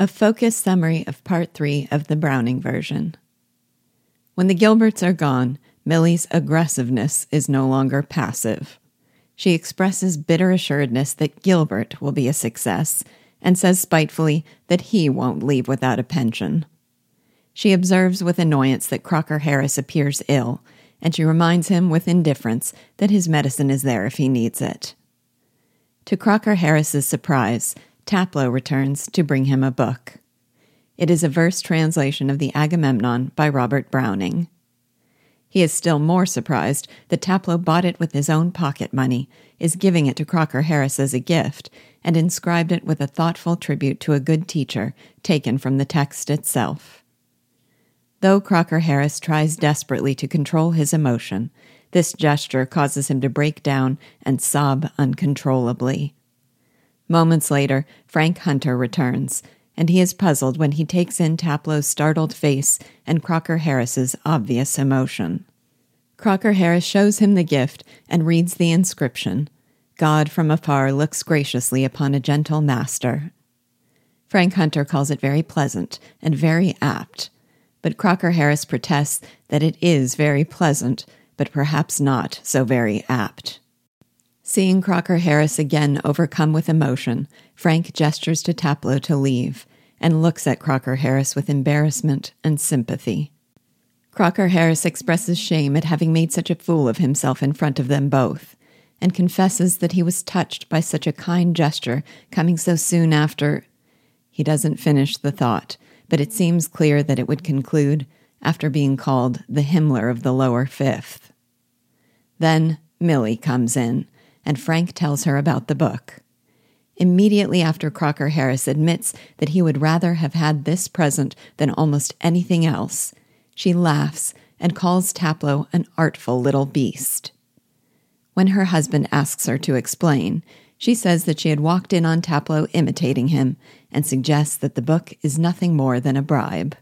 A focused summary of part three of the Browning version. When the Gilberts are gone, Millie's aggressiveness is no longer passive. She expresses bitter assuredness that Gilbert will be a success and says spitefully that he won't leave without a pension. She observes with annoyance that Crocker Harris appears ill, and she reminds him with indifference that his medicine is there if he needs it. To Crocker Harris's surprise, Taplow returns to bring him a book. It is a verse translation of the Agamemnon by Robert Browning. He is still more surprised that Taplow bought it with his own pocket money, is giving it to Crocker Harris as a gift, and inscribed it with a thoughtful tribute to a good teacher taken from the text itself. Though Crocker Harris tries desperately to control his emotion, this gesture causes him to break down and sob uncontrollably. Moments later, Frank Hunter returns, and he is puzzled when he takes in Taplow's startled face and Crocker Harris's obvious emotion. Crocker Harris shows him the gift and reads the inscription God from afar looks graciously upon a gentle master. Frank Hunter calls it very pleasant and very apt, but Crocker Harris protests that it is very pleasant, but perhaps not so very apt. Seeing Crocker Harris again overcome with emotion, Frank gestures to Taplow to leave and looks at Crocker Harris with embarrassment and sympathy. Crocker Harris expresses shame at having made such a fool of himself in front of them both, and confesses that he was touched by such a kind gesture coming so soon after. He doesn't finish the thought, but it seems clear that it would conclude after being called the Himmler of the lower fifth. Then Millie comes in and Frank tells her about the book. Immediately after Crocker Harris admits that he would rather have had this present than almost anything else, she laughs and calls Taplow an artful little beast. When her husband asks her to explain, she says that she had walked in on Taplow imitating him and suggests that the book is nothing more than a bribe.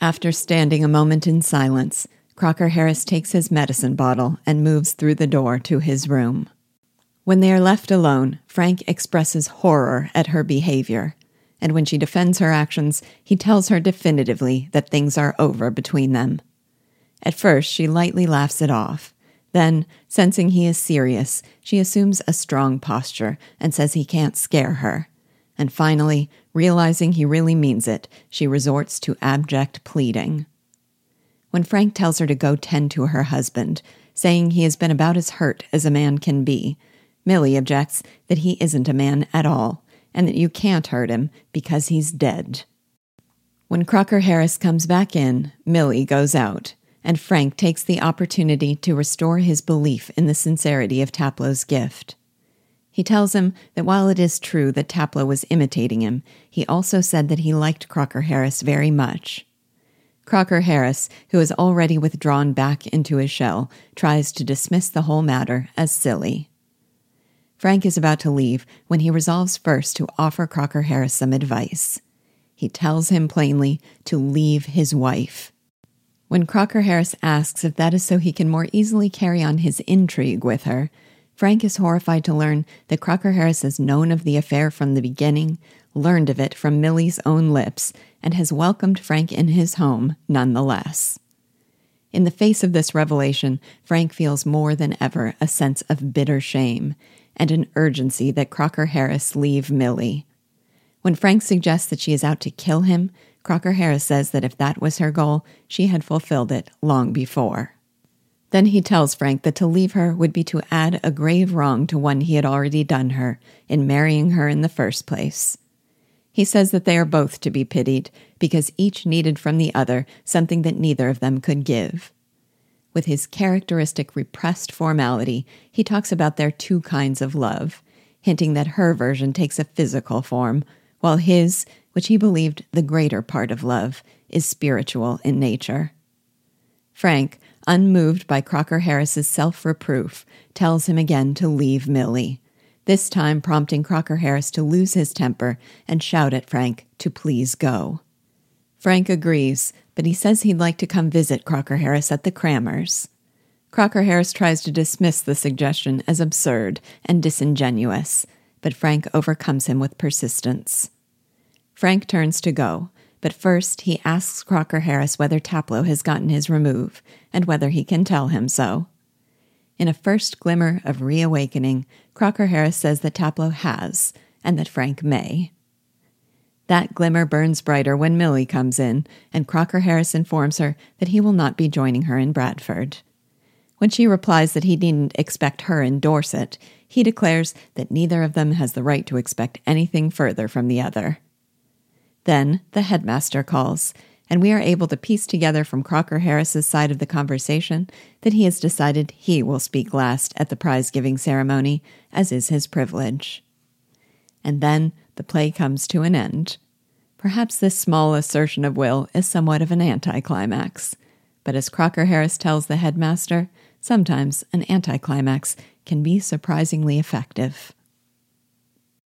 After standing a moment in silence, Crocker Harris takes his medicine bottle and moves through the door to his room. When they are left alone, Frank expresses horror at her behavior, and when she defends her actions, he tells her definitively that things are over between them. At first, she lightly laughs it off. Then, sensing he is serious, she assumes a strong posture and says he can't scare her. And finally, realizing he really means it, she resorts to abject pleading. When Frank tells her to go tend to her husband, saying he has been about as hurt as a man can be, Millie objects that he isn't a man at all, and that you can't hurt him because he's dead. When Crocker Harris comes back in, Millie goes out, and Frank takes the opportunity to restore his belief in the sincerity of Taplow's gift. He tells him that while it is true that Taplow was imitating him, he also said that he liked Crocker Harris very much. Crocker Harris, who has already withdrawn back into his shell, tries to dismiss the whole matter as silly. Frank is about to leave when he resolves first to offer Crocker Harris some advice. He tells him plainly to leave his wife. When Crocker Harris asks if that is so he can more easily carry on his intrigue with her, Frank is horrified to learn that Crocker Harris has known of the affair from the beginning, learned of it from Millie's own lips, and has welcomed Frank in his home nonetheless. In the face of this revelation, Frank feels more than ever a sense of bitter shame and an urgency that Crocker Harris leave Millie. When Frank suggests that she is out to kill him, Crocker Harris says that if that was her goal, she had fulfilled it long before. Then he tells Frank that to leave her would be to add a grave wrong to one he had already done her in marrying her in the first place. He says that they are both to be pitied because each needed from the other something that neither of them could give. With his characteristic repressed formality, he talks about their two kinds of love, hinting that her version takes a physical form, while his, which he believed the greater part of love, is spiritual in nature. Frank, unmoved by Crocker Harris's self reproof, tells him again to leave Millie, this time prompting Crocker Harris to lose his temper and shout at Frank to please go. Frank agrees, but he says he'd like to come visit Crocker Harris at the Crammers. Crocker Harris tries to dismiss the suggestion as absurd and disingenuous, but Frank overcomes him with persistence. Frank turns to go, but first he asks Crocker Harris whether Taplow has gotten his remove and whether he can tell him so. In a first glimmer of reawakening, Crocker Harris says that Taplow has, and that Frank may. That glimmer burns brighter when Millie comes in, and Crocker Harris informs her that he will not be joining her in Bradford. When she replies that he needn't expect her in Dorset, he declares that neither of them has the right to expect anything further from the other. Then the headmaster calls, and we are able to piece together from Crocker Harris's side of the conversation that he has decided he will speak last at the prize giving ceremony, as is his privilege. And then the play comes to an end. Perhaps this small assertion of will is somewhat of an anticlimax, but as Crocker Harris tells the headmaster, sometimes an anticlimax can be surprisingly effective.